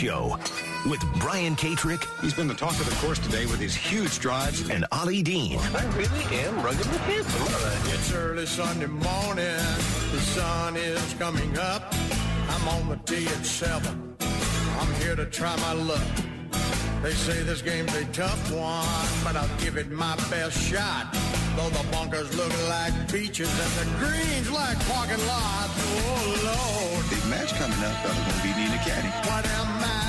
The Golf Show with Brian Katrek He's been the talk of the course today with his huge drives. and Ollie Dean. I really am ruggedly handsome. It's early Sunday morning. The sun is coming up. I'm on the tee at seven. I'm here to try my luck. They say this game's a tough one, but I'll give it my best shot. Though the bunkers look like beaches and the greens like parking lots. Oh Lord, Big match coming up. I'm going to be needing a caddy. what am I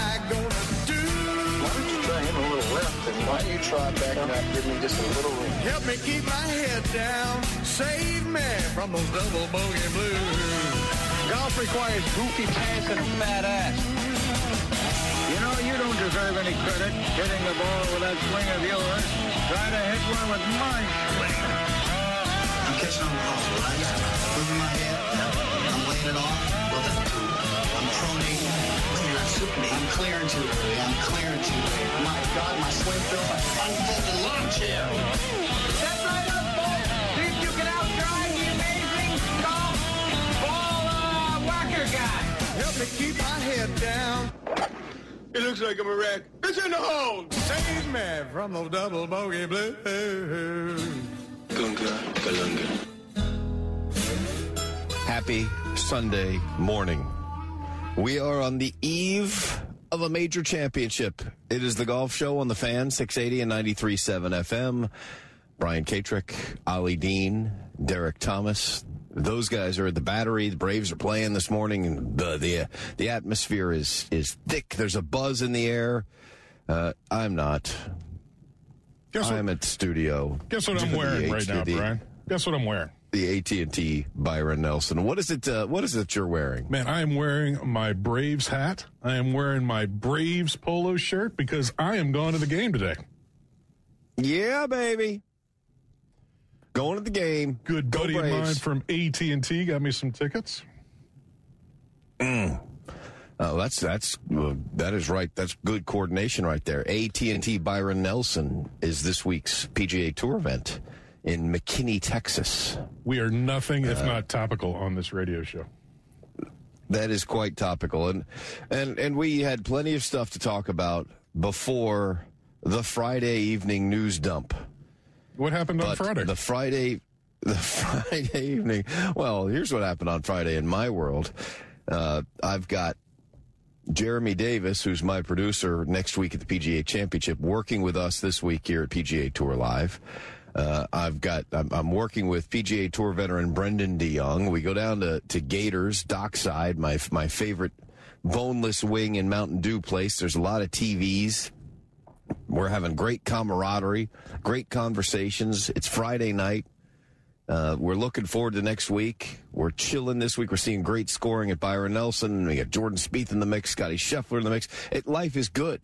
a little left and why don't you try backing up, give me just a little room. Help me keep my head down. Save me from those double bogey blues. Golf requires goofy pants and a fat ass. You know, you don't deserve any credit hitting the ball with that swing of yours. Try to hit one with my swing. I'm catching on the ball, right? Moving my head. I'm laying it off. Well, that's cool. I'm pronating. When you're not Superman, I'm clearing too early. I'm clearing too late. My God, my swing feels like unfolded lawn chair. Step right up, folks. See if you can outdrive the amazing golf ball uh, whacker guy. Help me keep my head down. It looks like I'm a wreck. It's in the hole. Save me from those double bogey blues. Gunga, galunga. Happy Sunday morning. We are on the eve of a major championship. It is the golf show on the fan, 680 and 93.7 FM. Brian Katrek, Ollie Dean, Derek Thomas. Those guys are at the battery. The Braves are playing this morning, and the the, the atmosphere is is thick. There's a buzz in the air. Uh, I'm not. Guess what, I'm at studio. guess what I'm wearing right now, Brian? Guess what I'm wearing? The AT and T Byron Nelson. What is it? Uh, what is it you're wearing? Man, I am wearing my Braves hat. I am wearing my Braves polo shirt because I am going to the game today. Yeah, baby. Going to the game. Good Go buddy of mine from AT and T got me some tickets. Oh, that's that's uh, that is right. That's good coordination right there. AT and T Byron Nelson is this week's PGA Tour event in McKinney, Texas. We are nothing Uh, if not topical on this radio show. That is quite topical, and and and we had plenty of stuff to talk about before the Friday evening news dump. What happened on Friday? The Friday, the Friday evening. Well, here's what happened on Friday in my world. Uh, I've got Jeremy Davis, who's my producer next week at the PGA Championship, working with us this week here at PGA Tour Live. Uh, I've got I'm, I'm working with PGA Tour veteran Brendon de Jonge. We go down to to Gators Dockside, my my favorite boneless wing and Mountain Dew place. There's a lot of TVs. We're having great camaraderie, great conversations. It's Friday night. Uh, we're looking forward to next week. We're chilling this week. We're seeing great scoring at Byron Nelson. We got Jordan Spieth in the mix, Scotty Scheffler in the mix. It, life is good.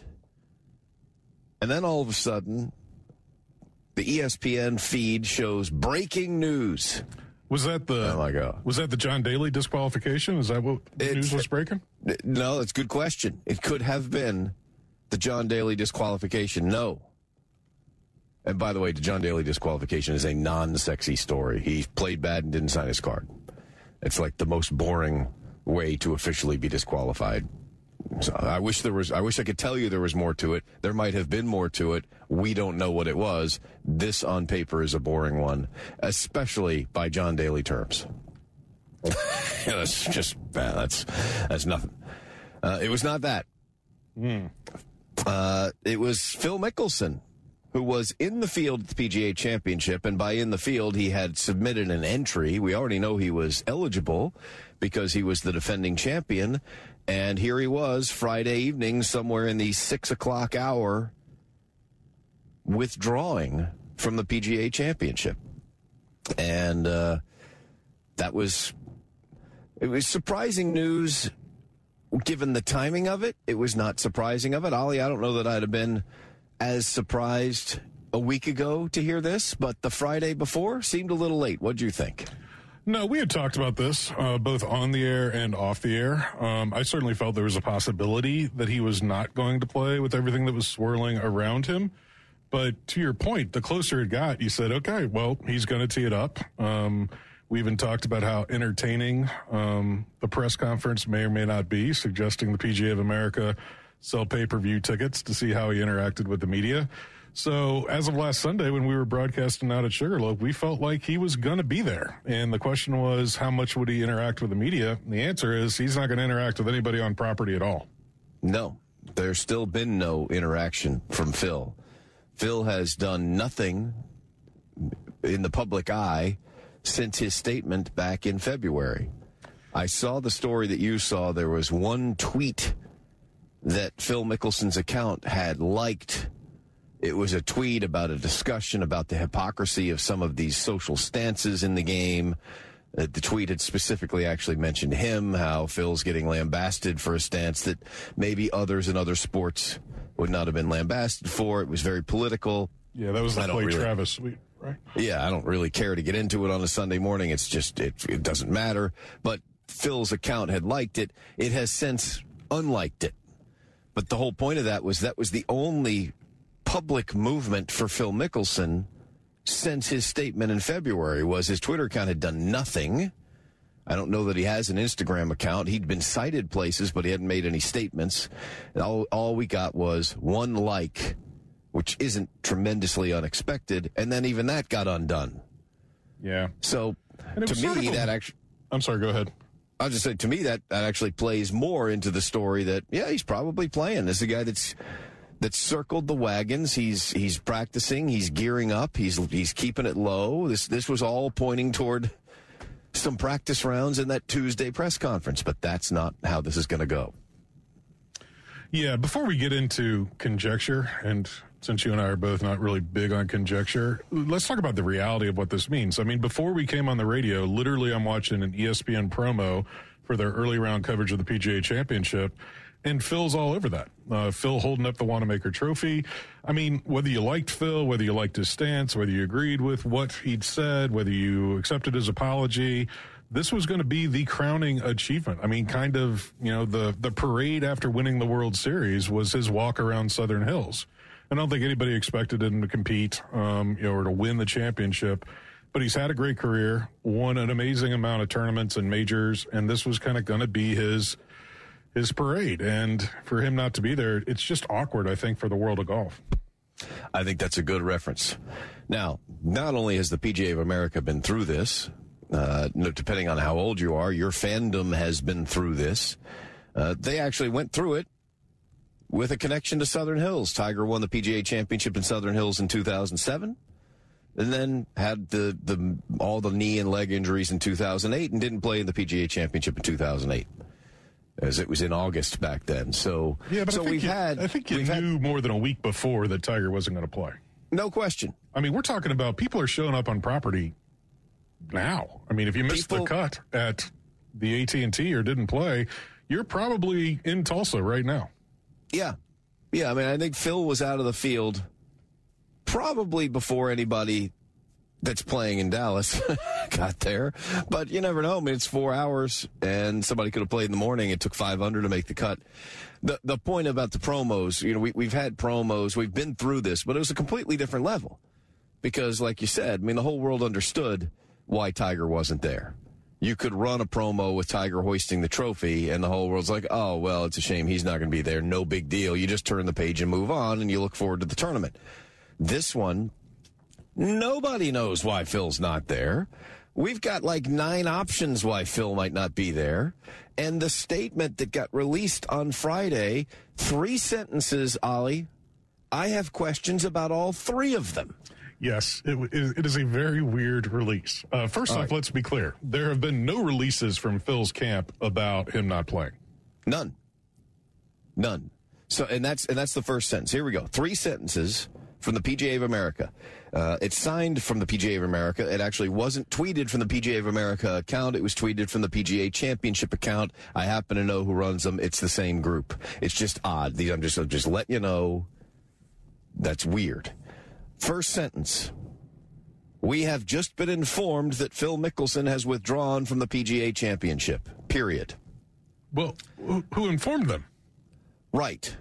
And then all of a sudden, the ESPN feed shows breaking news. was that the Oh my God. was that the John Daly disqualification? Is that what the news was breaking? No, it's a good question. It could have been the John Daly disqualification. No. And by the way, the John Daly disqualification is a non-sexy story. He played bad and didn't sign his card. It's like the most boring way to officially be disqualified. So I wish there was. I wish I could tell you there was more to it. There might have been more to it. We don't know what it was. This on paper is a boring one, especially by John Daly terms. That's just uh, that's that's nothing. Uh, it was not that. Uh, it was Phil Mickelson who was in the field at the PGA Championship, and by in the field, he had submitted an entry. We already know he was eligible because he was the defending champion, and here he was Friday evening, somewhere in the six o'clock hour, withdrawing from the PGA Championship, and uh, that was it was surprising news given the timing of it, it was not surprising of it. Ollie, I don't know that I'd have been as surprised a week ago to hear this, but the Friday before seemed a little late. What'd you think? No, we had talked about this uh, both on the air and off the air. Um, I certainly felt there was a possibility that he was not going to play with everything that was swirling around him. But to your point, the closer it got, you said, okay, well, he's going to tee it up. Um, we even talked about how entertaining um, the press conference may or may not be, suggesting the PGA of America sell pay per view tickets to see how he interacted with the media. So, as of last Sunday, when we were broadcasting out at Sugarloaf, we felt like he was going to be there. And the question was, how much would he interact with the media? And the answer is, he's not going to interact with anybody on property at all. No, there's still been no interaction from Phil. Phil has done nothing in the public eye since his statement back in February. I saw the story that you saw. There was one tweet that Phil Mickelson's account had liked. It was a tweet about a discussion about the hypocrisy of some of these social stances in the game. Uh, the tweet had specifically actually mentioned him, how Phil's getting lambasted for a stance that maybe others in other sports would not have been lambasted for. It was very political. Yeah, that was the I really- Travis tweet, right? Yeah, I don't really care to get into it on a Sunday morning. It's just it it doesn't matter. But Phil's account had liked it. It has since unliked it. But the whole point of that was that was the only public movement for Phil Mickelson since his statement in February was his Twitter account had done nothing. I don't know that he has an Instagram account. He'd been sighted places, but he hadn't made any statements. And all, all we got was one like, which isn't tremendously unexpected. And then even that got undone. Yeah. So to me, a- that actually, I'm sorry, go ahead. I'll just say to me that that actually plays more into the story that yeah he's probably playing. This is a guy that's that's circled the wagons. He's he's practicing. He's gearing up. He's he's keeping it low. This this was all pointing toward some practice rounds in that Tuesday press conference, but that's not how this is going to go. Yeah, before we get into conjecture, and since you and I are both not really big on conjecture, let's talk about the reality of what this means. I mean, before we came on the radio, literally I'm watching an ESPN promo for their early round coverage of the PGA Championship, and Phil's all over that. Uh, Phil holding up the Wanamaker Trophy. I mean, whether you liked Phil, whether you liked his stance, whether you agreed with what he'd said, whether you accepted his apology, this was going to be the crowning achievement. I mean, kind of, you know, the the parade after winning the World Series was his walk around Southern Hills. I don't think anybody expected him to compete, um, you know, or to win the championship. But he's had a great career, won an amazing amount of tournaments and majors, and this was kind of going to be his his parade. And for him not to be there, it's just awkward, I think, for the world of golf. I think that's a good reference. Now, not only has the PGA of America been through this, uh, depending on how old you are, your fandom has been through this. Uh, they actually went through it with a connection to Southern Hills. Tiger won the PGA Championship in Southern Hills in 2007, and then had the, the all the knee and leg injuries in 2008, and didn't play in the PGA Championship in 2008, as it was in August back then. So, Yeah, but so we've you, had I think you we've had knew more than a week before that Tiger wasn't going to play. no question. I mean, we're talking about people are showing up on property now. I mean, if you missed People- the cut at the AT and T or didn't play, you're probably in Tulsa right now. Yeah. Yeah. I mean, I think Phil was out of the field probably before anybody that's playing in Dallas got there. But you never know. I mean, it's four hours and somebody could have played in the morning. It took 500 to make the cut. The, the point about the promos, you know, we, we've had promos, we've been through this, but it was a completely different level because, like you said, I mean, the whole world understood why Tiger wasn't there. You could run a promo with Tiger hoisting the trophy, and the whole world's like, oh, well, it's a shame he's not going to be there. No big deal. You just turn the page and move on, and you look forward to the tournament. This one, nobody knows why Phil's not there. We've got like nine options why Phil might not be there. And the statement that got released on Friday, three sentences, Ollie. I have questions about all three of them. Yes, it, it is a very weird release. Uh, first All off, right. let's be clear: there have been no releases from Phil's camp about him not playing. None. None. So and that's and that's the first sentence. Here we go. Three sentences. from the PGA of America. Uh, it's signed from the PGA of America. It actually wasn't tweeted from the PGA of America account. It was tweeted from the PGA Championship account. I happen to know who runs them. It's the same group. It's just odd. These, I'm just I'm just letting you know. That's weird. First sentence. We have just been informed that Phil Mickelson has withdrawn from the PGA Championship. Period. Well, who- informed them? Right.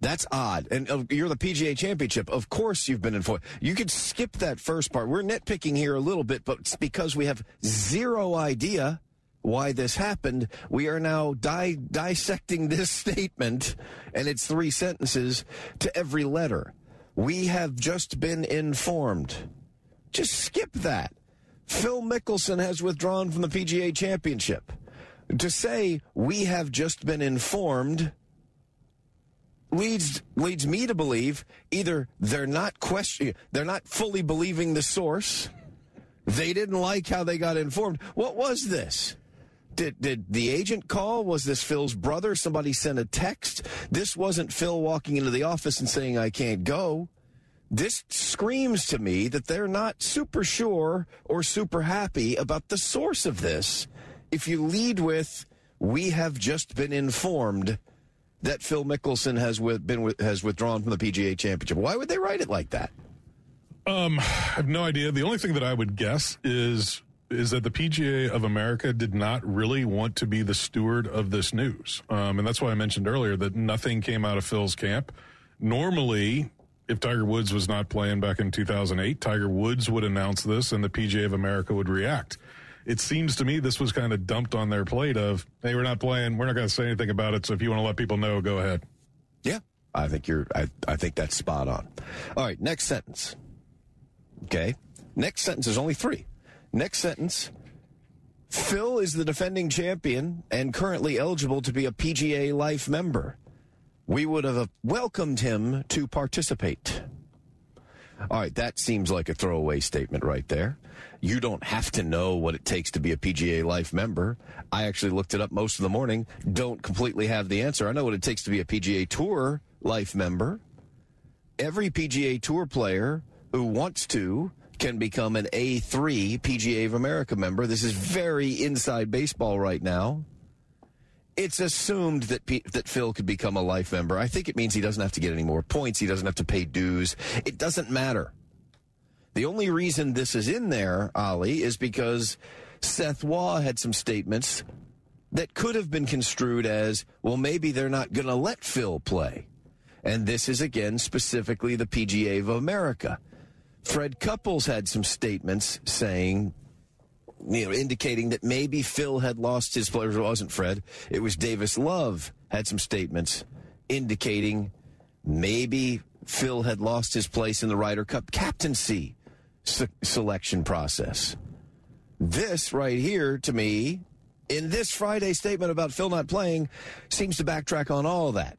That's odd. And uh, you're the PGA Championship. Of course you've been informed. You could skip that first part. We're nitpicking here a little bit, but it's because we have zero idea why this happened. We are now di- dissecting this statement, and it's three sentences to every letter. We have just been informed. Just skip that. Phil Mickelson has withdrawn from the PGA Championship. To say we have just been informed leads leads me to believe either they're not question they're not fully believing the source. They didn't like how they got informed. What was this? Did did the agent call? Was this Phil's brother? Somebody sent a text. This wasn't Phil walking into the office and saying I can't go. This screams to me that they're not super sure or super happy about the source of this. If you lead with we have just been informed that Phil Mickelson has with, been with, has withdrawn from the PGA Championship. Why would they write it like that? Um, I have no idea. The only thing that I would guess is is that the PGA of America did not really want to be the steward of this news, um, and that's why I mentioned earlier that nothing came out of Phil's camp. Normally, if Tiger Woods was not playing back in 2008, Tiger Woods would announce this, and the PGA of America would react. It seems to me this was kind of dumped on their plate of, hey, we're not playing, we're not going to say anything about it. So if you want to let people know, go ahead. Yeah, I think you're. I, I think that's spot on. All right, next sentence. Okay, next sentence is only three. Next sentence. Phil is the defending champion and currently eligible to be a PGA Life member. We would have welcomed him to participate. All right, that seems like a throwaway statement right there. You don't have to know what it takes to be a PGA Life member. I actually looked it up most of the morning. Don't completely have the answer. I know what it takes to be a PGA Tour Life member. Every PGA Tour player who wants to can become an A3 PGA of America member. This is very inside baseball right now. It's assumed that P- that Phil could become a life member. I think it means he doesn't have to get any more points. He doesn't have to pay dues. It doesn't matter. The only reason this is in there, Ollie, is because Seth Waugh had some statements that could have been construed as, well, maybe they're not going to let Phil play. And this is again specifically the PGA of America. Fred Couples had some statements saying, you know, indicating that maybe Phil had lost his player. It wasn't Fred. It was Davis Love had some statements indicating maybe Phil had lost his place in the Ryder Cup captaincy se- selection process. This right here, to me, in this Friday statement about Phil not playing, seems to backtrack on all that.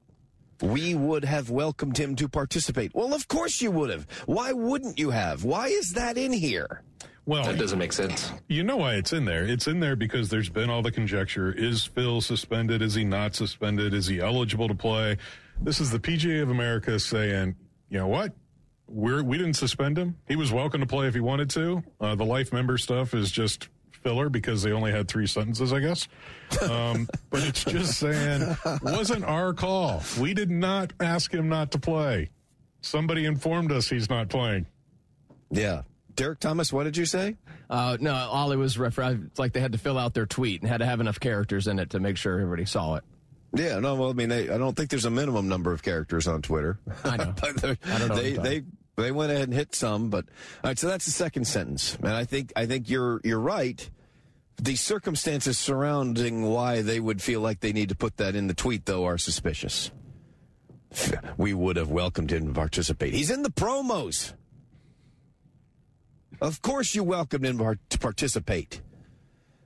We would have welcomed him to participate. Well, of course you would have. Why wouldn't you have? Why is that in here? Well, That doesn't make sense. You know why it's in there. It's in there because there's been all the conjecture. Is Phil suspended? Is he not suspended? Is he eligible to play? This is the PGA of America saying, you know what? We're, we didn't suspend him. He was welcome to play if he wanted to. Uh, the life member stuff is just filler because they only had three sentences, I guess. Um, but it's just saying, wasn't our call. We did not ask him not to play. Somebody informed us he's not playing. Yeah. Derek Thomas, what did you say? Uh, no, Ollie was refer- It's like they had to fill out their tweet and had to have enough characters in it to make sure everybody saw it. Yeah, no, well, I mean, they, I don't think there's a minimum number of characters on Twitter. I know. But they're- I don't know They, they, they went ahead and hit some, but all right. So that's the second sentence, and I think I think you're you're right. The circumstances surrounding why they would feel like they need to put that in the tweet, though, are suspicious. We would have welcomed him to participate. He's in the promos. Of course, you welcomed him to participate.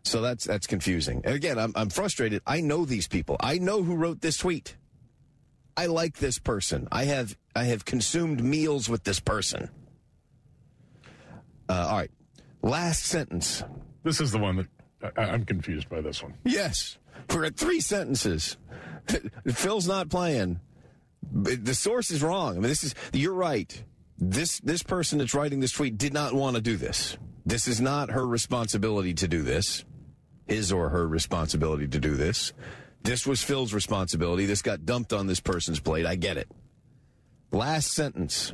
So that's that's confusing. And again, I'm I'm frustrated. I know these people. I know who wrote this tweet. I like this person. I have I have consumed meals with this person. Uh, all right. Last sentence. This is the one that I, I'm confused by this one. Yes. We're at three sentences. Phil's not playing. The source is wrong. I mean, this is you're right. This this person that's writing this tweet did not want to do this. This is not her responsibility to do this. His or her responsibility to do this. This was Phil's responsibility. This got dumped on this person's plate. I get it. Last sentence.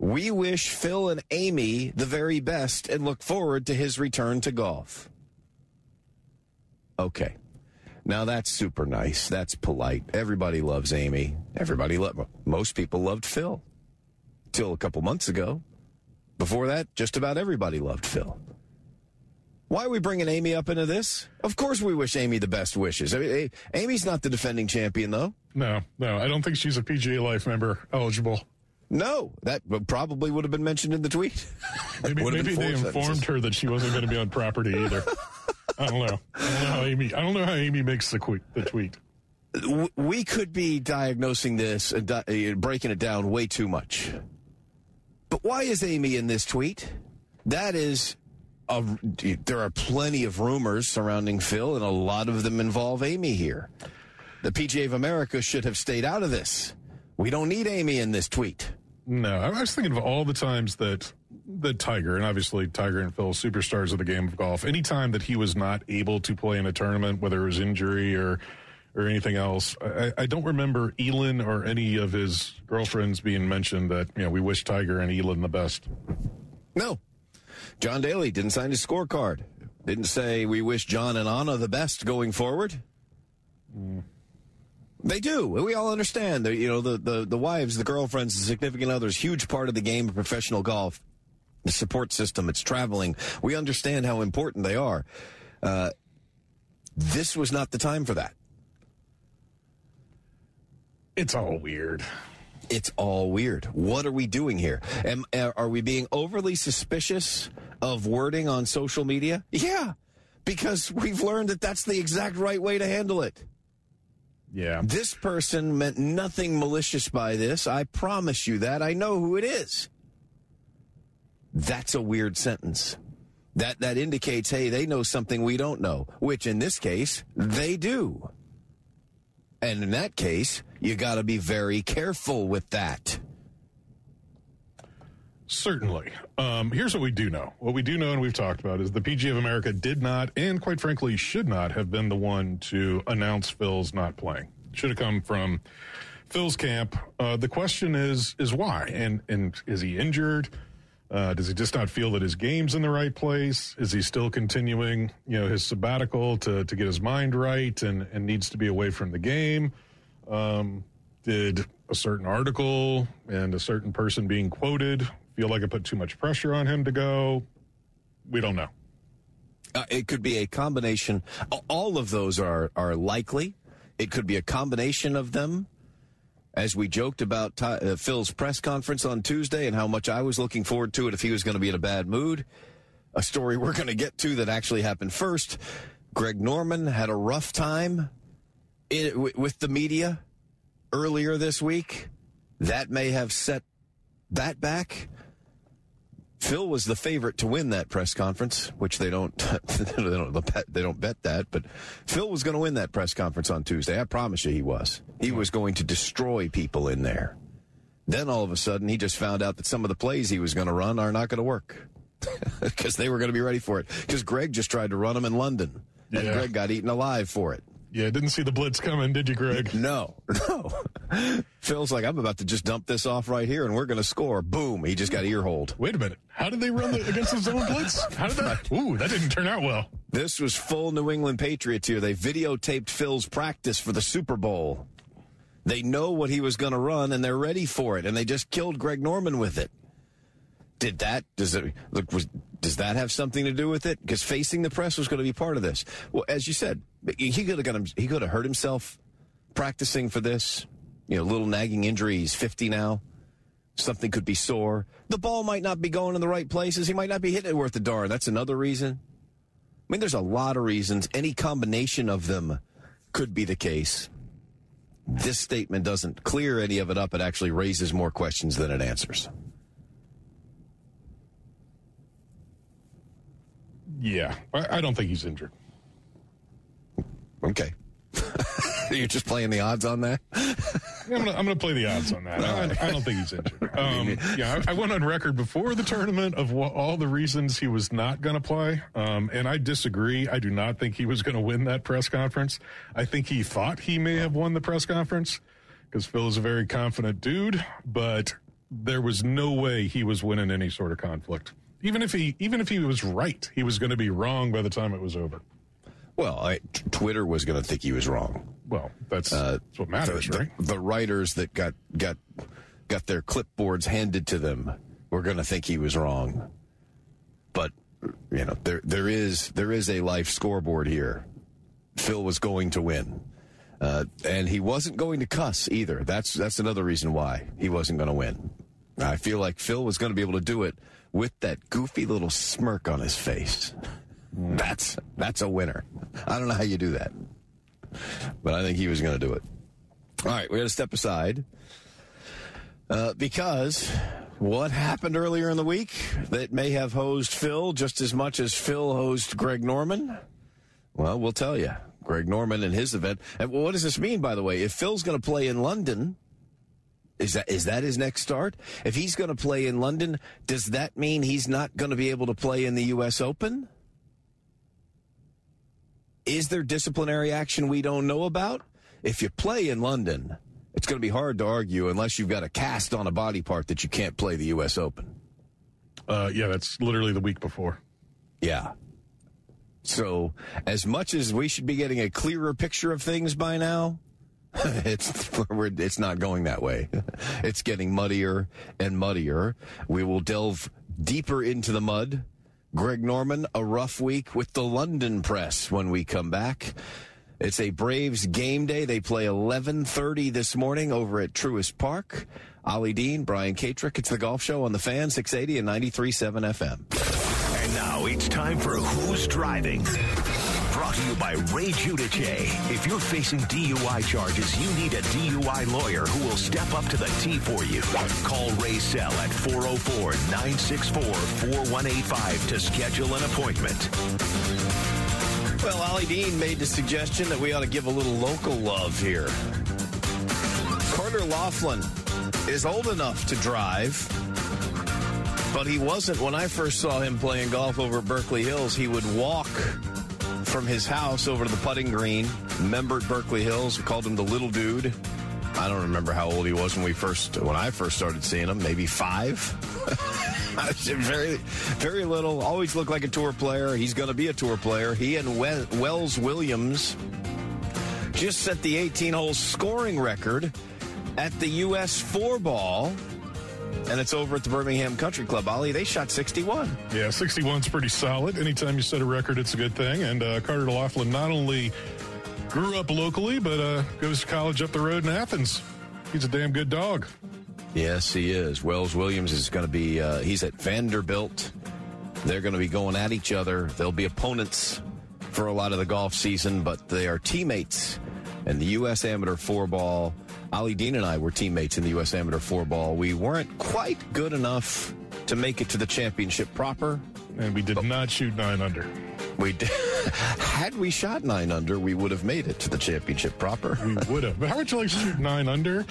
We wish Phil and Amy the very best and look forward to his return to golf. Okay. Now that's super nice. That's polite. Everybody loves Amy. Everybody lo- most people loved Phil. Till a couple months ago. Before that, just about everybody loved Phil. Why are we bringing Amy up into this? Of course we wish Amy the best wishes. I mean, Amy's not the defending champion though. No, no, I don't think she's a PGA Life member eligible. No, that probably would have been mentioned in the tweet. Maybe, maybe they four informed her that she wasn't going to be on property either. I don't know. I don't know how Amy. I don't know how Amy makes the, the tweet. We could be diagnosing this and di- uh, breaking it down way too much. But why is Amy in this tweet? That is, a, there are plenty of rumors surrounding Phil, and a lot of them involve Amy here. The PGA of America should have stayed out of this. We don't need Amy in this tweet. No, I was thinking of all the times that that Tiger, and obviously Tiger and Phil, superstars of the game of golf. Anytime that he was not able to play in a tournament, whether it was injury or or anything else, I, I don't remember Elin or any of his girlfriends being mentioned that you know we wish Tiger and Elin the best. No. John Daly didn't sign his scorecard. Didn't say we wish John and Anna the best going forward. Hmm. They do. We all understand. that you know, the, the, the wives, the girlfriends, the significant others, huge part of the game of professional golf. The support system, it's traveling. We understand how important they are. Uh, this was not the time for that. It's all weird. It's all weird. What are we doing here? Am, are we being overly suspicious of wording on social media? Yeah, because we've learned that that's the exact right way to handle it. Yeah. This person meant nothing malicious by this. I promise you that. I know who it is. That's a weird sentence. That that indicates, hey, they know something we don't know, which in this case, they do. And in that case, you got to be very careful with that. Certainly. Um, here's what we do know. What we do know, and we've talked about, is the PG of America did not, and quite frankly, should not have been the one to announce Phil's not playing. Should have come from Phil's camp. Uh, the question is, is why? And and is he injured? Uh, does he just not feel that his game's in the right place? Is he still continuing, you know, his sabbatical to to get his mind right and and needs to be away from the game? Um, did a certain article and a certain person being quoted feel like it put too much pressure on him to go? We don't know. Uh, it could be a combination. All of those are are likely. It could be a combination of them. As we joked about Ty, uh, Phil's press conference on Tuesday and how much I was looking forward to it if he was going to be in a bad mood. A story we're going to get to that actually happened first. Greg Norman had a rough time w- with the media earlier this week. That may have set that back. Phil was the favorite to win that press conference, which they don't they don't bet, they don't bet that, but Phil was going to win that press conference on Tuesday. I promise you he was. He was going to destroy people in there. Then all of a sudden he just found out that some of the plays he was going to run are not going to work. Because they were going to be ready for it. Because Greg just tried to run them in London. And Yeah. Greg got eaten alive for it. Yeah, didn't see the blitz coming, did you, Greg? No, no. Phil's like, I'm about to just dump this off right here and we're going to score. Boom. He just got ear holed. Wait a minute. How did they run the, against the zone blitz? How did that? Ooh, that didn't turn out well. This was full New England Patriots here. They videotaped Phil's practice for the Super Bowl. They know what he was going to run and they're ready for it, and they just killed Greg Norman with it. Did that does it look was does that have something to do with it? Because facing the press was going to be part of this. Well, as you said, he could have got him. He could have hurt himself practicing for this. You know, little nagging injury. He's fifty now. Something could be sore. The ball might not be going in the right places. He might not be hitting it worth a darn. That's another reason. I mean, there's a lot of reasons. Any combination of them could be the case. This statement doesn't clear any of it up. It actually raises more questions than it answers. Yeah, I don't think he's injured. Okay. You're just playing the odds on that? I'm gonna, I'm gonna play the odds on that. I, I don't think he's injured. Um, yeah, I, I went on record before the tournament of what, all the reasons he was not going to play, um, and I disagree. I do not think he was going to win that press conference. I think he thought he may have won the press conference because Phil is a very confident dude, but there was no way he was winning any sort of conflict. Even if he, even if he was right, he was going to be wrong by the time it was over. Well, I, t- Twitter was going to think he was wrong. Well, that's, that's what matters, the, right? The, the writers that got got got their clipboards handed to them were going to think he was wrong. But you know, there there is there is a life scoreboard here. Phil was going to win. Uh, and he wasn't going to cuss either. That's that's another reason why he wasn't going to win. I feel like Phil was going to be able to do it with that goofy little smirk on his face. That's that's a winner. I don't know how you do that, but I think he was going to do it. All right, we got to step aside uh, because what happened earlier in the week that may have hosed Phil just as much as Phil hosed Greg Norman. Well, we'll tell you. Greg Norman and his event. And what does this mean, by the way? If Phil's going to play in London, is that is that his next start? If he's going to play in London, does that mean he's not going to be able to play in the U.S. Open? Is there disciplinary action we don't know about? If you play in London, it's going to be hard to argue unless you've got a cast on a body part that you can't play the U.S. Open. Uh, yeah, that's literally the week before. Yeah. So, as much as we should be getting a clearer picture of things by now, it's it's not going that way. It's getting muddier and muddier. We will delve deeper into the mud. Greg Norman, a rough week with the London press when we come back. It's a Braves game day. They play 11:30 this morning over at Truist Park. Ollie Dean, Brian Katrek. It's the Golf Show on the Fan 680 and 93.7 FM. And now it's time for Who's Driving. To you by Ray Judice. If you're facing DUI charges, you need a DUI lawyer who will step up to the T for you. Call Ray Sell at 404-964-4185 to schedule an appointment. Well, Ollie Dean made the suggestion that we ought to give a little local love here. Carter Laughlin is old enough to drive, but he wasn't when I first saw him playing golf over Berkeley Hills. He would walk from his house over to the putting green. Member at Berkeley Hills, we called him the little dude. I don't remember how old he was when we first when I first started seeing him. Maybe five. very, very little. Always looked like a tour player. He's going to be a tour player. He and Wells Williams just set the 18-hole scoring record at the U.S. four ball and it's over at the Birmingham Country Club. Ollie, they shot 61. Yeah, 61's pretty solid. Anytime you set a record, it's a good thing. And uh, Carter Laughlin not only grew up locally, but uh, goes to college up the road in Athens. He's a damn good dog. Yes, he is. Wells Williams is going to be, uh, he's at Vanderbilt. They're going to be going at each other. They'll be opponents for a lot of the golf season, but they are teammates in the U.S. Amateur Four Ball. Ollie Dean and I were teammates in the U.S. Amateur Four Ball. We weren't quite good enough to make it to the championship proper. And we did not shoot nine under. We did. Had we shot nine under, we would have made it to the championship proper. We would have. But how would you like to shoot nine under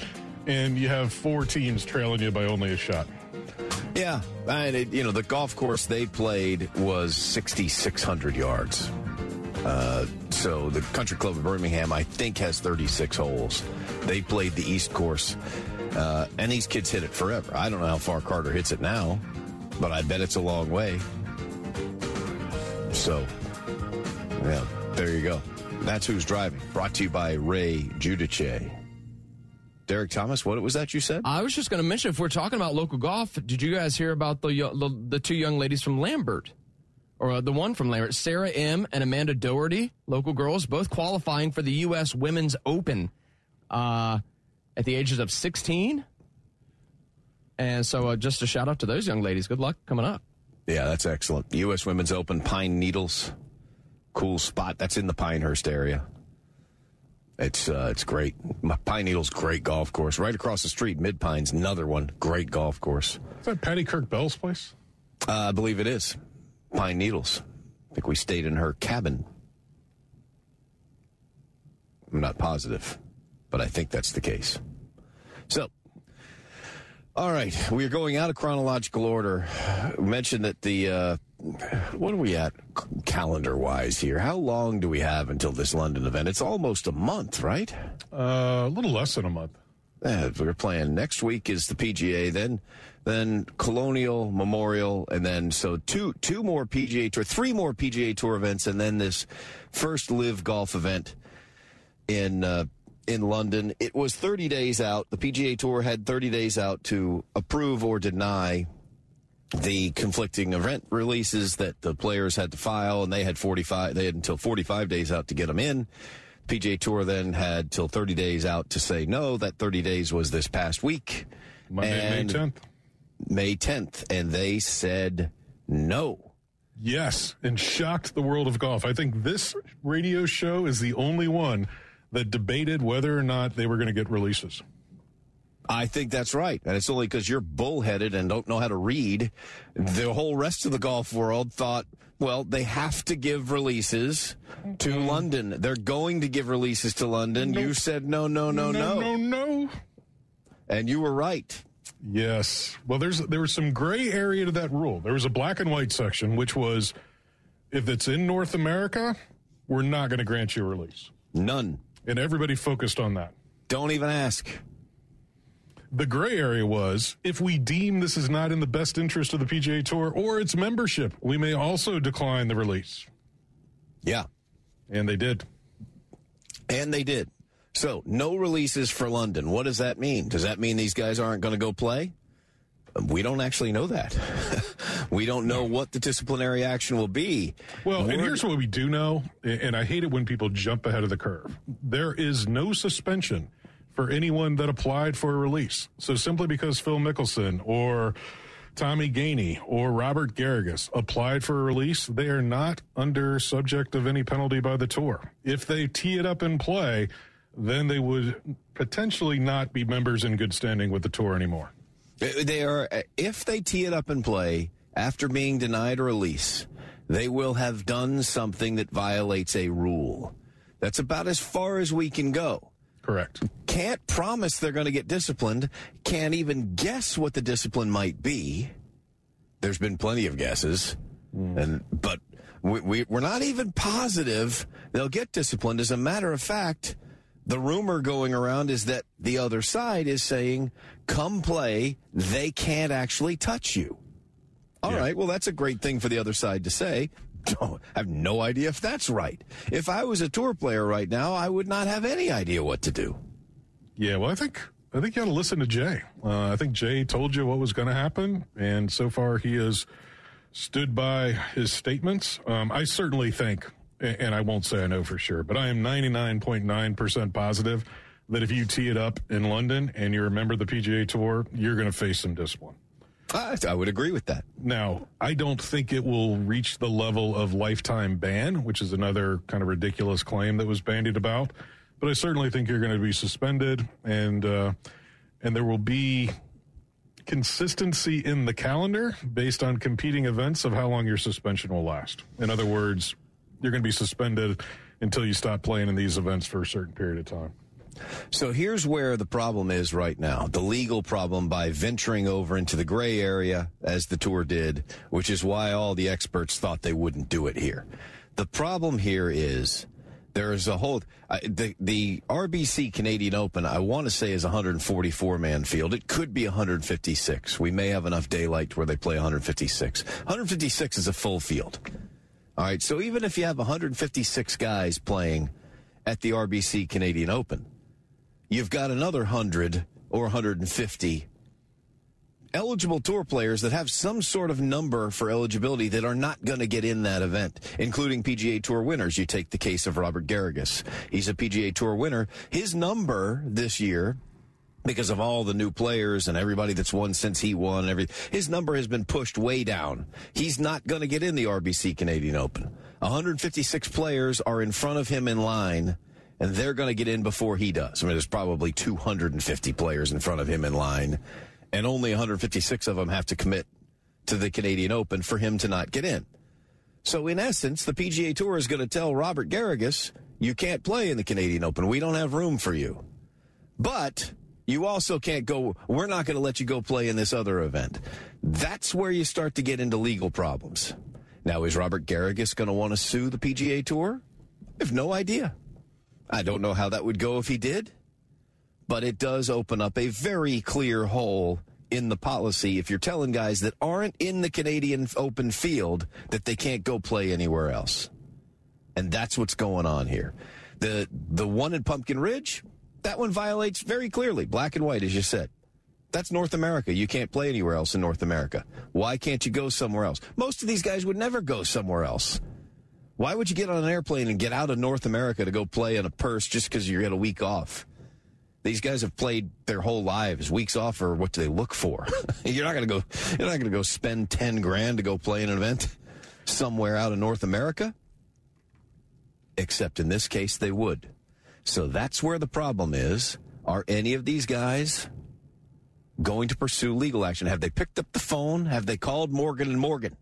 and you have four teams trailing you by only a shot? Yeah. And, it, you know, the golf course they played was 6,600 yards. Uh, so the Country Club of Birmingham, I think, has 36 holes. They played the East Course, uh, and these kids hit it forever. I don't know how far Carter hits it now, but I bet it's a long way. So, yeah, there you go. That's who's driving. Brought to you by Ray Judice. Derek Thomas, what was that you said? I was just going to mention if we're talking about local golf, did you guys hear about the the, the two young ladies from Lambert? or the one from Lambert, Sarah M. and Amanda Doherty, local girls, both qualifying for the U.S. Women's Open uh, at the ages of 16. And so uh, just a shout out to those young ladies. Good luck coming up. Yeah, that's excellent. U.S. Women's Open, Pine Needles. Cool spot. That's in the Pinehurst area. It's uh, it's great. Pine Needles, great golf course. Right across the street, Mid Pines, another one. Great golf course. Is that Patty Kirk Bell's place? Uh, I believe it is. Pine Needles. I think we stayed in her cabin. I'm not positive, but I think that's the case. So, all right, we are going out of chronological order. We mentioned that the uh, what are we at calendar wise here? How long do we have until this London event? It's almost a month, right? Uh, a little less than a month. Yeah, we're playing next week is the PGA, then then Colonial, Memorial, and then so two two more PGA Tour, three more PGA Tour events, and then this first Live Golf event in uh, in London. It was 30 days out. The PGA Tour had 30 days out to approve or deny the conflicting event releases that the players had to file, and they had 45. They had until 45 days out to get them in. PGA Tour then had till 30 days out to say no. That 30 days was this past week. Monday, May 10th. May 10th, and they said no. Yes, and shocked the world of golf. I think this radio show is the only one that debated whether or not they were going to get releases. I think that's right. And it's only because you're bullheaded and don't know how to read. The whole rest of the golf world thought, well, they have to give releases to London. They're going to give releases to London. You said no, no, no, no. No, no. And you were right. Yes. Well, there's there was some gray area to that rule. There was a black and white section, which was if it's in North America, we're not going to grant you a release. None. And everybody focused on that. Don't even ask. The gray area was if we deem this is not in the best interest of the PGA Tour or its membership, we may also decline the release. Yeah. And they did. And they did. So, no releases for London. What does that mean? Does that mean these guys aren't going to go play? We don't actually know that. we don't know what the disciplinary action will be. Well, and We're- here's what we do know, and I hate it when people jump ahead of the curve. There is no suspension for anyone that applied for a release. So simply because Phil Mickelson or Tommy Gainey or Robert Garrigus applied for a release, they are not under subject of any penalty by the tour. If they tee it up in play, then they would potentially not be members in good standing with the tour anymore. They are, if they tee it up and play after being denied a release, they will have done something that violates a rule. That's about as far as we can go. Correct. Can't promise they're going to get disciplined. Can't even guess what the discipline might be. There's been plenty of guesses, mm. and but we, we we're not even positive they'll get disciplined. As a matter of fact, the rumor going around is that the other side is saying, "Come play." They can't actually touch you. All right. Well, that's a great thing for the other side to say. Don't, I have no idea if that's right. If I was a tour player right now, I would not have any idea what to do. Yeah, well, I think I think you ought to listen to Jay. Uh, I think Jay told you what was going to happen, and so far he has stood by his statements. Um, I certainly think, and I won't say I know for sure, but I am ninety nine point nine percent positive that if you tee it up in London and you're a member of the PGA Tour, you're going to face some discipline. I, I would agree with that. Now, I don't think it will reach the level of lifetime ban, which is another kind of ridiculous claim that was bandied about. But I certainly think you're going to be suspended, and uh, and there will be consistency in the calendar based on competing events of how long your suspension will last. In other words, you're going to be suspended until you stop playing in these events for a certain period of time. So here's where the problem is right now the legal problem by venturing over into the gray area as the tour did, which is why all the experts thought they wouldn't do it here. The problem here is there is a whole uh, the the RBC Canadian Open. I want to say is 144 man field. It could be 156. We may have enough daylight where they play 156. 156 is a full field. All right. So even if you have 156 guys playing at the RBC Canadian Open, you've got another 100 or 150 eligible tour players that have some sort of number for eligibility that are not going to get in that event, including PGA Tour winners. You take the case of Robert Garrigus. He's a PGA Tour winner. His number this year because of all the new players and everybody that's won since he won everything. His number has been pushed way down. He's not going to get in the RBC Canadian Open. 156 players are in front of him in line and they're going to get in before he does. I mean, there's probably 250 players in front of him in line and only 156 of them have to commit to the Canadian Open for him to not get in. So in essence, the PGA Tour is going to tell Robert Garrigus, you can't play in the Canadian Open. We don't have room for you. But You also can't go, we're not going to let you go play in this other event. That's where you start to get into legal problems. Now, is Robert Garrigus going to want to sue the PGA Tour? I have no idea. I don't know how that would go if he did, but it does open up a very clear hole in the policy if you're telling guys that aren't in the Canadian Open field that they can't go play anywhere else. And that's what's going on here. The the one in Pumpkin Ridge, that one violates very clearly, black and white, as you said. That's North America. You can't play anywhere else in North America. Why can't you go somewhere else? Most of these guys would never go somewhere else. Why would you get on an airplane and get out of North America to go play in a purse just because you get a week off? These guys have played their whole lives. Weeks off or what do they look for? you're not going to go. You're not to go spend ten grand to go play in an event somewhere out of North America. Except in this case, they would. So that's where the problem is. Are any of these guys going to pursue legal action? Have they picked up the phone? Have they called Morgan and Morgan?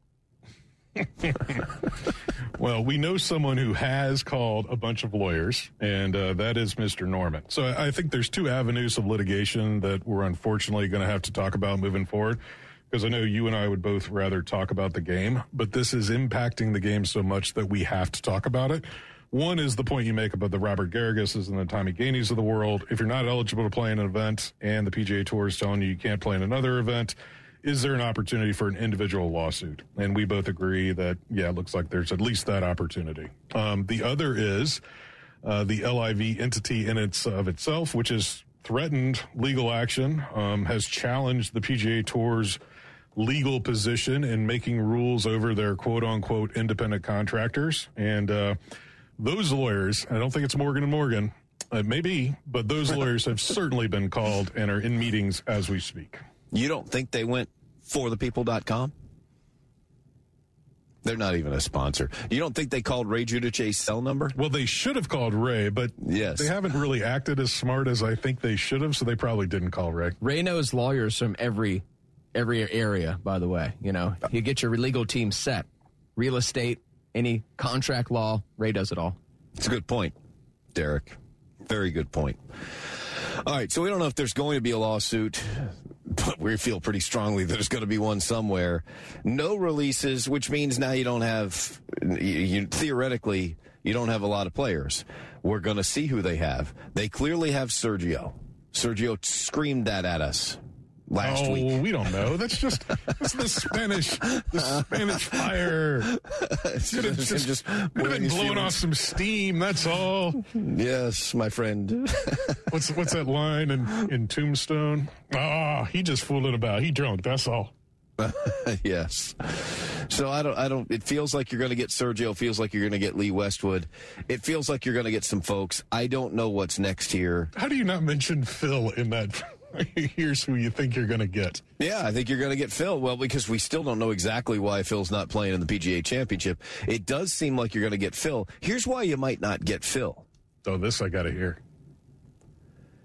well, we know someone who has called a bunch of lawyers, and uh, that is Mr. Norman. So I think there's two avenues of litigation that we're unfortunately going to have to talk about moving forward. Because I know you and I would both rather talk about the game, but this is impacting the game so much that we have to talk about it. One is the point you make about the Robert Garriguses and the Tommy Gainey's of the world. If you're not eligible to play in an event and the PGA Tour is telling you you can't play in another event, is there an opportunity for an individual lawsuit? And we both agree that, yeah, it looks like there's at least that opportunity. Um, the other is uh, the LIV entity in its of itself, which has threatened legal action, um, has challenged the PGA Tour's legal position in making rules over their quote unquote independent contractors. And uh, those lawyers, I don't think it's Morgan and Morgan, uh, maybe, but those lawyers have certainly been called and are in meetings as we speak. You don't think they went forthepeople.com? They're not even a sponsor. You don't think they called Ray Giudice's cell number? Well, they should have called Ray, but yes. they haven't really acted as smart as I think they should have, so they probably didn't call Ray. Ray knows lawyers from every every area, by the way. You know, you get your legal team set. Real estate, any contract law, Ray does it all. It's a good point, Derek. Very good point. All right, so we don't know if there's going to be a lawsuit, but we feel pretty strongly there's going to be one somewhere. No releases, which means now you don't have, you, you theoretically, you don't have a lot of players. We're going to see who they have. They clearly have Sergio. Sergio screamed that at us last oh, week. we don't know. That's just that's the Spanish the Spanish fire. Could have just, just been blowing off some steam. That's all. Yes, my friend. what's what's that line in in Tombstone? Ah, oh, he just fooling about. He drunk. That's all. yes. So I don't I don't it feels like you're going to get Sergio, feels like you're going to get Lee Westwood. It feels like you're going to get some folks. I don't know what's next here. How do you not mention Phil in that here's who you think you're going to get. Yeah, I think you're going to get Phil. Well, because we still don't know exactly why Phil's not playing in the PGA Championship. It does seem like you're going to get Phil. Here's why you might not get Phil. Oh, this I got to hear.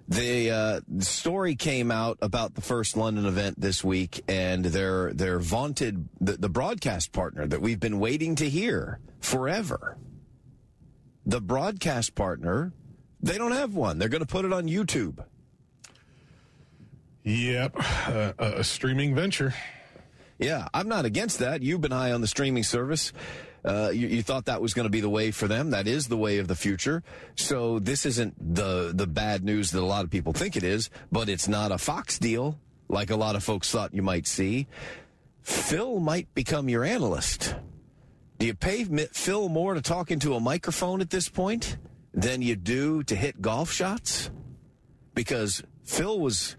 The, uh, story came out about the first London event this week, and their their vaunted the, the broadcast partner that we've been waiting to hear forever. The broadcast partner, they don't have one. They're going to put it on YouTube. Yep, uh, a streaming venture. Yeah, I'm not against that. You've been high on the streaming service. Uh, you, you, thought that was going to be the way for them. That is the way of the future. So this isn't the the bad news that a lot of people think it is, but it's not a Fox deal like a lot of folks thought you might see. Phil might become your analyst. Do you pay Phil more to talk into a microphone at this point than you do to hit golf shots? Because Phil was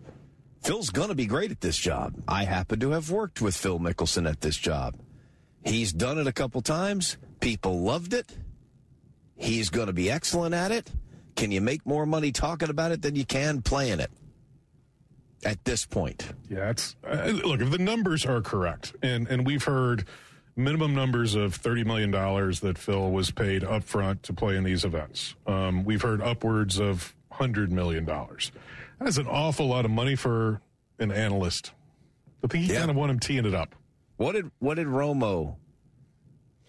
Phil's going to be great at this job. I happen to have worked with Phil Mickelson at this job. He's done it a couple times. People loved it. He's going to be excellent at it. Can you make more money talking about it than you can playing it? At this point, yeah, it's uh, look if the numbers are correct, and and we've heard minimum numbers of $30 million that Phil was paid upfront to play in these events. Um, we've heard upwards of $100 million. That is an awful lot of money for an analyst. I think you yeah. kind of want him teeing it up. What did what did Romo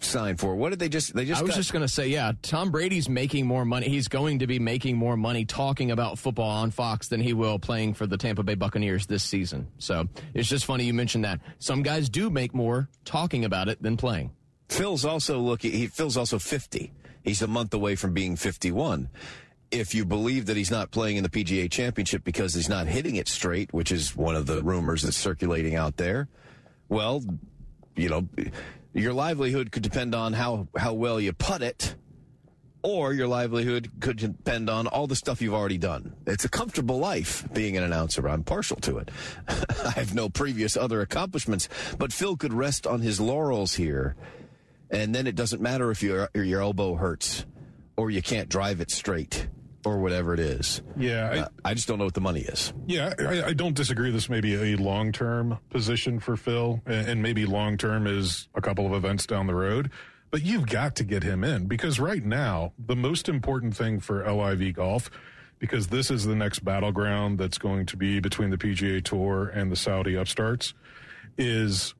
sign for? What did they just? They just. I was got- just going to say, yeah, Tom Brady's making more money. He's going to be making more money talking about football on Fox than he will playing for the Tampa Bay Buccaneers this season. So it's just funny you mentioned that. Some guys do make more talking about it than playing. Phil's also looking. He Phil's also fifty. He's a month away from being fifty-one. If you believe that he's not playing in the PGA Championship because he's not hitting it straight, which is one of the rumors that's circulating out there, well, you know, your livelihood could depend on how how well you putt it, or your livelihood could depend on all the stuff you've already done. It's a comfortable life being an announcer. I'm partial to it. I have no previous other accomplishments, but Phil could rest on his laurels here and then it doesn't matter if your your elbow hurts or you can't drive it straight or whatever it is. Yeah, I- Uh, I just don't know what the money is. Yeah, I, I don't disagree. This may be a long term position for Phil, and maybe long term is a couple of events down the road. But you've got to get him in because right now, the most important thing for LIV Golf, because this is the next battleground that's going to be between the PGA Tour and the Saudi upstarts, is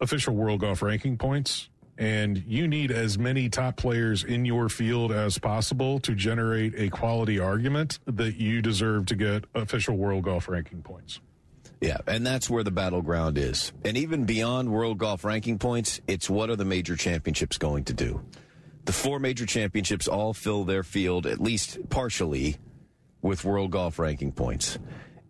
official world golf ranking points. And you need as many top players in your field as possible to generate a quality argument that you deserve to get official world golf ranking points. Yeah, and that's where the battleground is. And even beyond world golf ranking points, it's what are the major championships going to do? The four major championships all fill their field, at least partially, with world golf ranking points.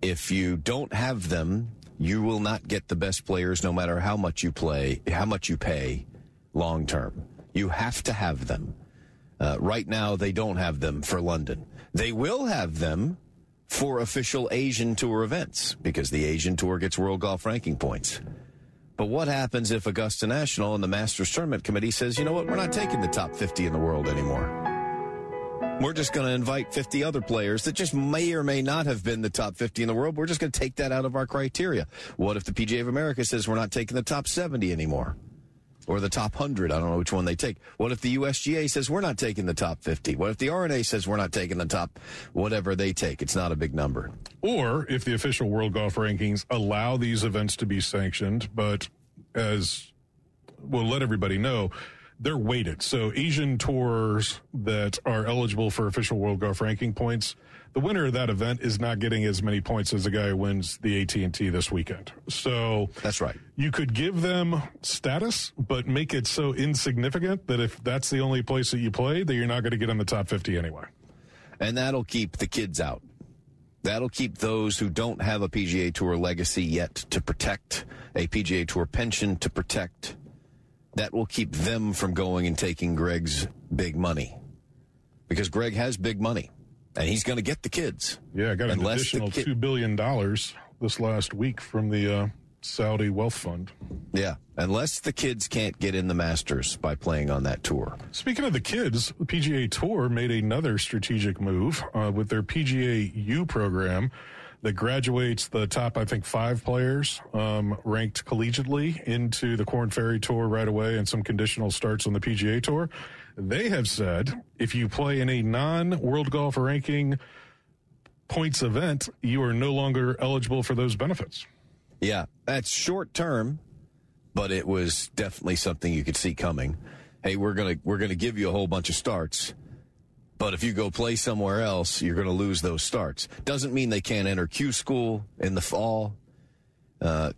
If you don't have them, you will not get the best players no matter how much you play, how much you pay long term. You have to have them. Uh, right now, they don't have them for London. They will have them for official Asian Tour events because the Asian Tour gets World Golf ranking points. But what happens if Augusta National and the Masters Tournament Committee says, you know what, we're not taking the top 50 in the world anymore? We're just going to invite 50 other players that just may or may not have been the top 50 in the world. We're just going to take that out of our criteria. What if the PGA of America says we're not taking the top 70 anymore? Or the top 100. I don't know which one they take. What if the USGA says we're not taking the top 50? What if the R&A says we're not taking the top whatever they take? It's not a big number. Or if the official world golf rankings allow these events to be sanctioned, but as we'll let everybody know, they're weighted. So Asian tours that are eligible for official world golf ranking points, the winner of that event is not getting as many points as the guy who wins the AT&T this weekend. So That's right. you could give them status, but make it so insignificant that if that's the only place that you play, that you're not going to get in the top 50 anyway. And that'll keep the kids out. That'll keep those who don't have a PGA Tour legacy yet to protect, a PGA Tour pension to protect. That will keep them from going and taking Greg's big money. Because Greg has big money and he's going to get the kids. Yeah, I got an additional kid- $2 billion this last week from the uh, Saudi Wealth Fund. Yeah. Unless the kids can't get in the Masters by playing on that tour. Speaking of the kids, the PGA Tour made another strategic move uh, with their PGA U program that graduates the top, I think, five players um, ranked collegiately into the Corn Ferry Tour right away and some conditional starts on the PGA Tour. They have said if you play in a non World Golf ranking points event, you are no longer eligible for those benefits. Yeah, that's short term, but it was definitely something you could see coming. Hey, we're gonna we're gonna give you a whole bunch of starts, but if you go play somewhere else, you're gonna lose those starts. Doesn't mean they can't enter Q school in the fall. Uh,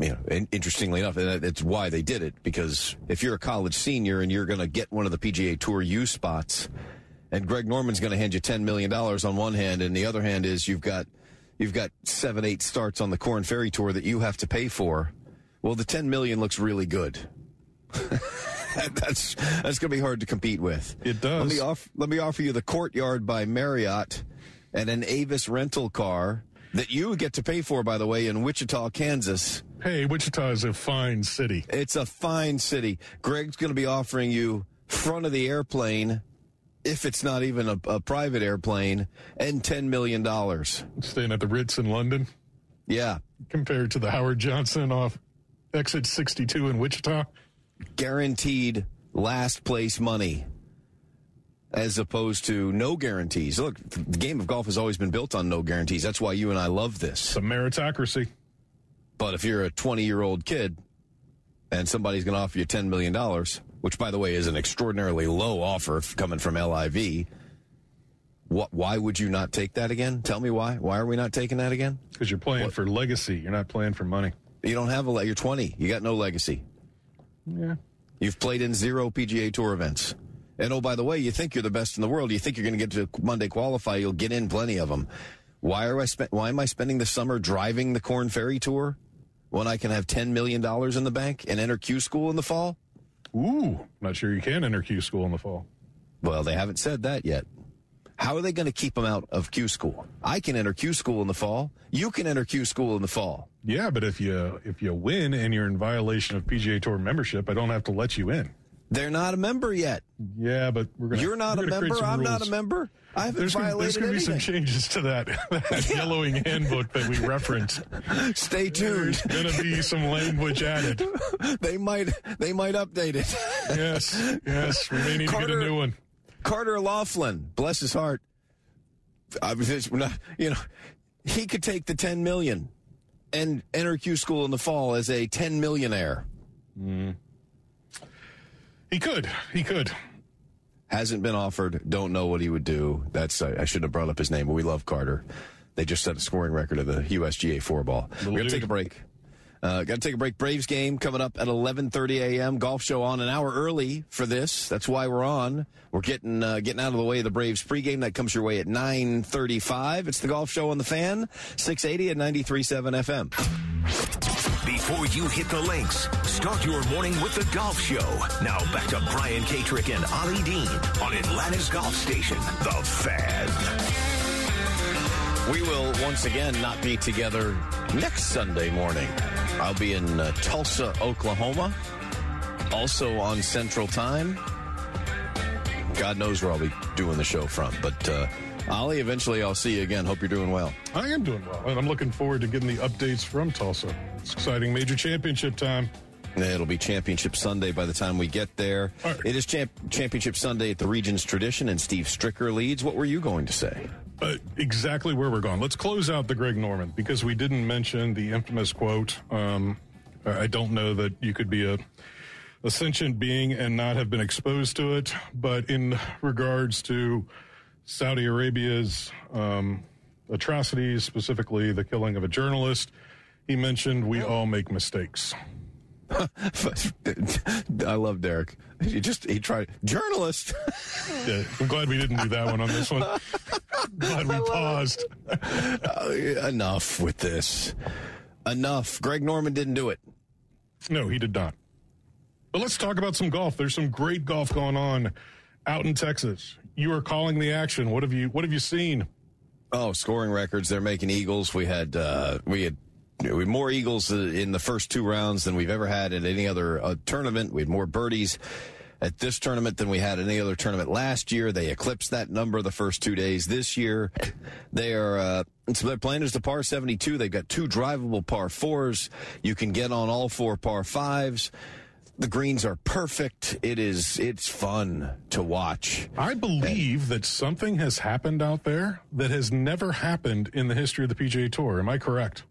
you know, and interestingly enough, that's why they did it because if you're a college senior and you're going to get one of the PGA Tour U spots, and Greg Norman's going to hand you ten million dollars on one hand, and the other hand is you've got you've got seven, eight starts on the Corn Ferry Tour that you have to pay for. Well, the ten million looks really good. that's that's going to be hard to compete with. It does. Let me off, let me offer you the Courtyard by Marriott and an Avis rental car that you get to pay for, by the way, in Wichita, Kansas. Hey, Wichita is a fine city. It's a fine city. Greg's going to be offering you front of the airplane, if it's not even a, a private airplane, and $10 million. Staying at the Ritz in London Yeah. compared to the Howard Johnson off exit 62 in Wichita. Guaranteed last place money. As opposed to no guarantees. Look, the game of golf has always been built on no guarantees. That's why you and I love this. Some meritocracy. But if you're a 20 year old kid and somebody's going to offer you $10 million, which, by the way, is an extraordinarily low offer coming from LIV. What, why would you not take that again? Tell me why. Why are we not taking that again? Because you're playing what? for legacy. You're not playing for money. You don't have a. You're 20. You got no legacy. Yeah. You've played in zero PGA Tour events. And oh, by the way, you think you're the best in the world. You think you're going to get to Monday qualify. You'll get in plenty of them. Why are I spent? Why am I spending the summer driving the Corn Ferry Tour when I can have ten million dollars in the bank and enter Q school in the fall? Ooh, not sure you can enter Q school in the fall. Well, they haven't said that yet. How are they going to keep them out of Q school? I can enter Q school in the fall. You can enter Q school in the fall. Yeah, but if you if you win and you're in violation of PGA Tour membership, I don't have to let you in. They're not a member yet. Yeah, but we're gonna. You're not a member. I'm rules. not a member. I haven't there's violated gonna, There's going to be some changes to that, that Yeah. yellowing handbook that we referenced. Stay tuned. There's going to be some language added. they might they might update it. Yes, yes, we may need to get a new one. Carter Laughlin, bless his heart. I was just, not- you know, he could take the 10 million and enter Q school in the fall as a 10 millionaire. Mm-hmm. He could. He could. Hasn't been offered. Don't know what he would do. That's I, I shouldn't have brought up his name, but we love Carter. They just set a scoring record of the USGA four ball. Little We're gonna dude. take a break. Uh, Got to take a break. Braves game coming up at 11:30 a.m. Golf show on an hour early for this. That's why we're on. We're getting uh, getting out of the way of the Braves pregame. That comes your way at 9:35. It's the Golf Show on the Fan, 680 at 93.7 FM. Before you hit the links, start your morning with the Golf Show. Now back to Brian Katrek and Ollie Dean on Atlanta's Golf Station, The Fan. We will once again not be together next Sunday morning. I'll be in uh, Tulsa, Oklahoma, also on Central Time. God knows where I'll be doing the show from. But, uh, Ollie, eventually I'll see you again. Hope you're doing well. I am doing well, and I'm looking forward to getting the updates from Tulsa. It's exciting major championship time. It'll be Championship Sunday by the time we get there. Right. It is champ- Championship Sunday at the Regions Tradition, and Steve Stricker leads. What were you going to say? Uh, exactly where we're going. Let's close out the Greg Norman because we didn't mention the infamous quote. Um, I don't know that you could be a, a sentient being and not have been exposed to it, but in regards to Saudi Arabia's um, atrocities, specifically the killing of a journalist, he mentioned we all make mistakes. I love Derek. He just he tried journalist. Yeah, I'm glad we didn't do that one on this one. glad we paused. Uh, enough with this. Enough. Greg Norman didn't do it. No, he did not. But let's talk about some golf. There's some great golf going on out in Texas. You are calling the action. What have you What have you seen? Oh, scoring records. They're making eagles. We had uh, we had we had more eagles in the first two rounds than we've ever had at any other uh, tournament. We had more birdies at this tournament than we had any other tournament last year. They eclipsed that number the first two days this year. They are uh, so their plan is the par 72. They've got two drivable par fours. You can get on all four par fives. The greens are perfect. It is it's fun to watch. I believe that something has happened out there that has never happened in the history of the PGA Tour. Am I correct?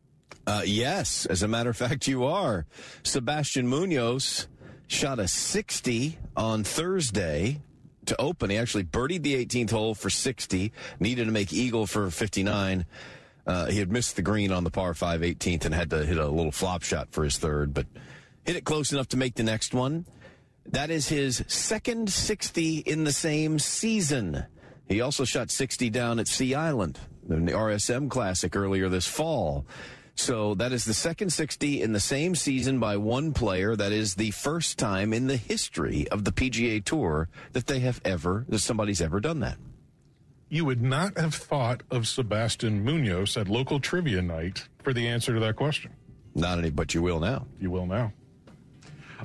Uh, yes, as a matter of fact, you are. Sebastian Munoz shot a 60 on Thursday to open. He actually birdied the 18th hole for 60, needed to make eagle for 59. Uh, he had missed the green on the par 5 18th and had to hit a little flop shot for his third, but hit it close enough to make the next one. That is his second 60 in the same season. He also shot 60 down at Sea Island in the RSM Classic earlier this fall. So that is the second 60 in the same season by one player. That is the first time in the history of the PGA Tour that they have ever, that somebody's ever done that. You would not have thought of Sebastian Munoz at local trivia night for the answer to that question. Not any, but you will now. You will now.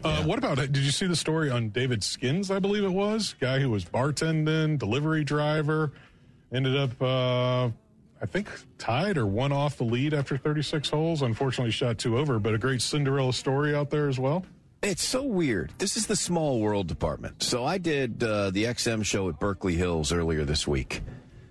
Uh, What about it? Did you see the story on David Skinns? I believe it was guy who was bartending, delivery driver, ended up, uh, I think, tied or one off the lead after 36 holes. Unfortunately, shot two over, but a great Cinderella story out there as well. It's so weird. This is the small world department. So I did uh, the XM show at Berkeley Hills earlier this week.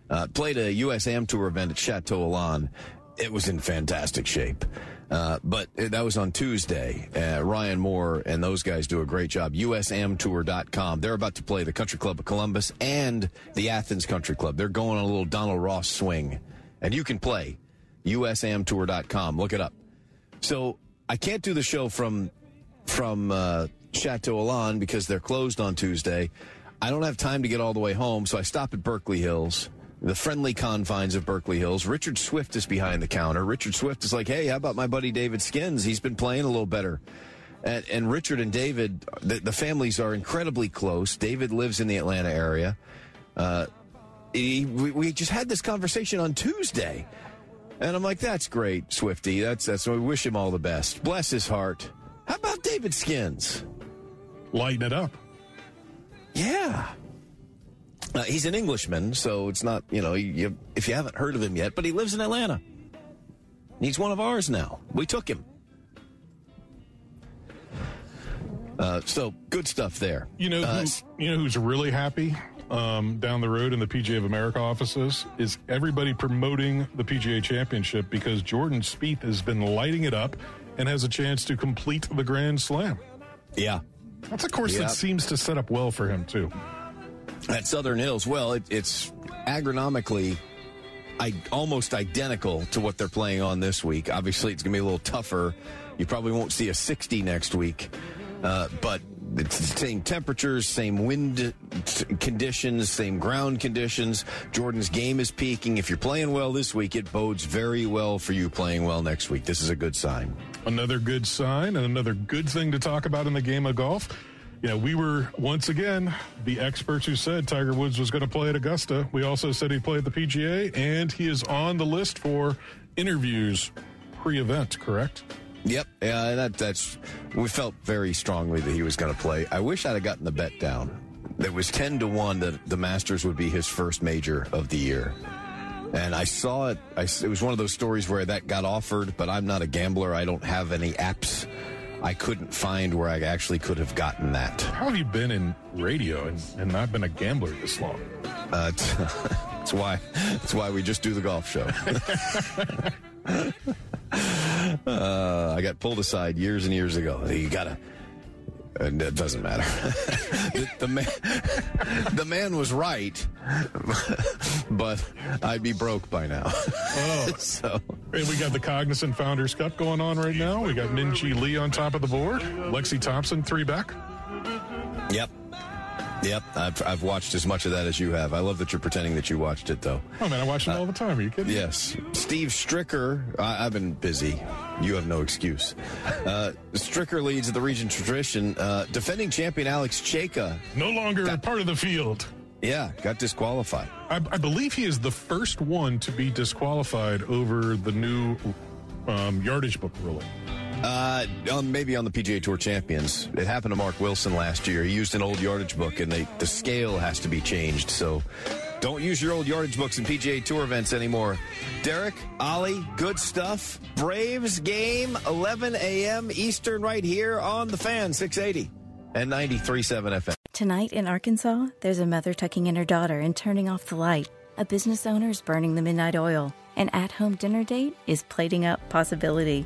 Uh, played a US Am Tour event at Chateau Elan. it was in fantastic shape. Uh, but that was on Tuesday. Uh, Ryan Moore and those guys do a great job. USAmTour.com. They're about to play the Country Club of Columbus and the Athens Country Club. They're going on a little Donald Ross swing. And you can play. USAmTour.com. Look it up. So I can't do the show from from uh, Chateau Elan because they're closed on Tuesday. I don't have time to get all the way home, so I stop at Berkeley Hills the friendly confines of Berkeley Hills. Richard Swift is behind the counter. Richard Swift is like, hey, how about my buddy David Skinns? He's been playing a little better. And, and Richard and David, the, the, families are incredibly close. David lives in the Atlanta area. Uh, he, we, we, just had this conversation on Tuesday. And I'm like, that's great, Swifty. That's, that's, we wish him all the best. Bless his heart. How about David Skinns? Lighten it up. Yeah. Uh, he's an Englishman, so it's not, you know, you, if you haven't heard of him yet, but he lives in Atlanta. He's one of ours now. We took him. Uh, so good stuff there. You know, uh, who, you know who's really happy um, down the road in the PGA of America offices is everybody promoting the PGA Championship because Jordan Spieth has been lighting it up and has a chance to complete the Grand Slam. Yeah, that's a course that seems to set up well for him too at Southern Hills. Well, it, it's agronomically I, almost identical to what they're playing on this week. Obviously, it's going to be a little tougher. You probably won't see a 60 next week, uh, but same temperatures, same wind conditions, same ground conditions. Jordan's game is peaking. If you're playing well this week, it bodes very well for you playing well next week. This is a good sign. Another good sign and another good thing to talk about in the game of golf yeah, we were once again the experts who said Tiger Woods was going to play at Augusta. We also said he played the PGA, and he is on the list for interviews pre-event. Correct? Yep. Yeah, that, that's. We felt very strongly that he was going to play. I wish I'd have gotten the bet down. It was ten to one that the Masters would be his first major of the year. And I saw it. I, it was one of those stories where that got offered, but I'm not a gambler. I don't have any apps I couldn't find where I actually could have gotten that. How have you been in radio and, and not been a gambler this long? Uh, that's why. That's why we just do the golf show. uh, I got pulled aside years and years ago. You gotta and it doesn't matter. the, the, man, the man was right, but I'd be broke by now. Oh, so and we got the Cognizant Founders Cup going on right now. We got Minjee Lee on top of the board. Lexi Thompson three back. Yep. Yep, I've, I've watched as much of that as you have. I love that you're pretending that you watched it, though. Oh, man, I watch it all the time. Are you kidding? Yes. Steve Stricker, I, have been busy. You have no excuse. Uh, Stricker leads the region tradition. Uh, defending champion Alex Cejka. No longer got, part of the field. Yeah, got disqualified. I, I, believe he is the first one to be disqualified over the new um, yardage book ruling. Uh, um, maybe on the PGA Tour Champions. It happened to Mark Wilson last year. He used an old yardage book, and they, the scale has to be changed. So don't use your old yardage books in PGA Tour events anymore. Derek, Ollie, good stuff. Braves game, 11 a.m. Eastern, right here on the fan, 680 and 93.7 FM. Tonight in Arkansas, there's a mother tucking in her daughter and turning off the light. A business owner is burning the midnight oil. An at home dinner date is plating up possibility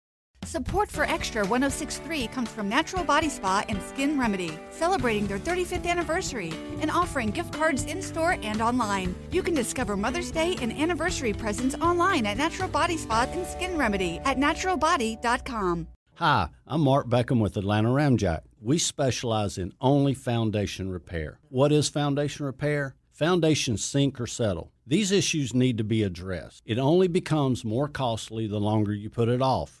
Support for Extra 1063 comes from Natural Body Spa and Skin Remedy, celebrating their 35th anniversary and offering gift cards in store and online. You can discover Mother's Day and anniversary presents online at Natural Body Spa and Skin Remedy at naturalbody.com. Hi, I'm Mark Beckham with Atlanta Ramjack. We specialize in only foundation repair. What is foundation repair? Foundations sink or settle. These issues need to be addressed. It only becomes more costly the longer you put it off.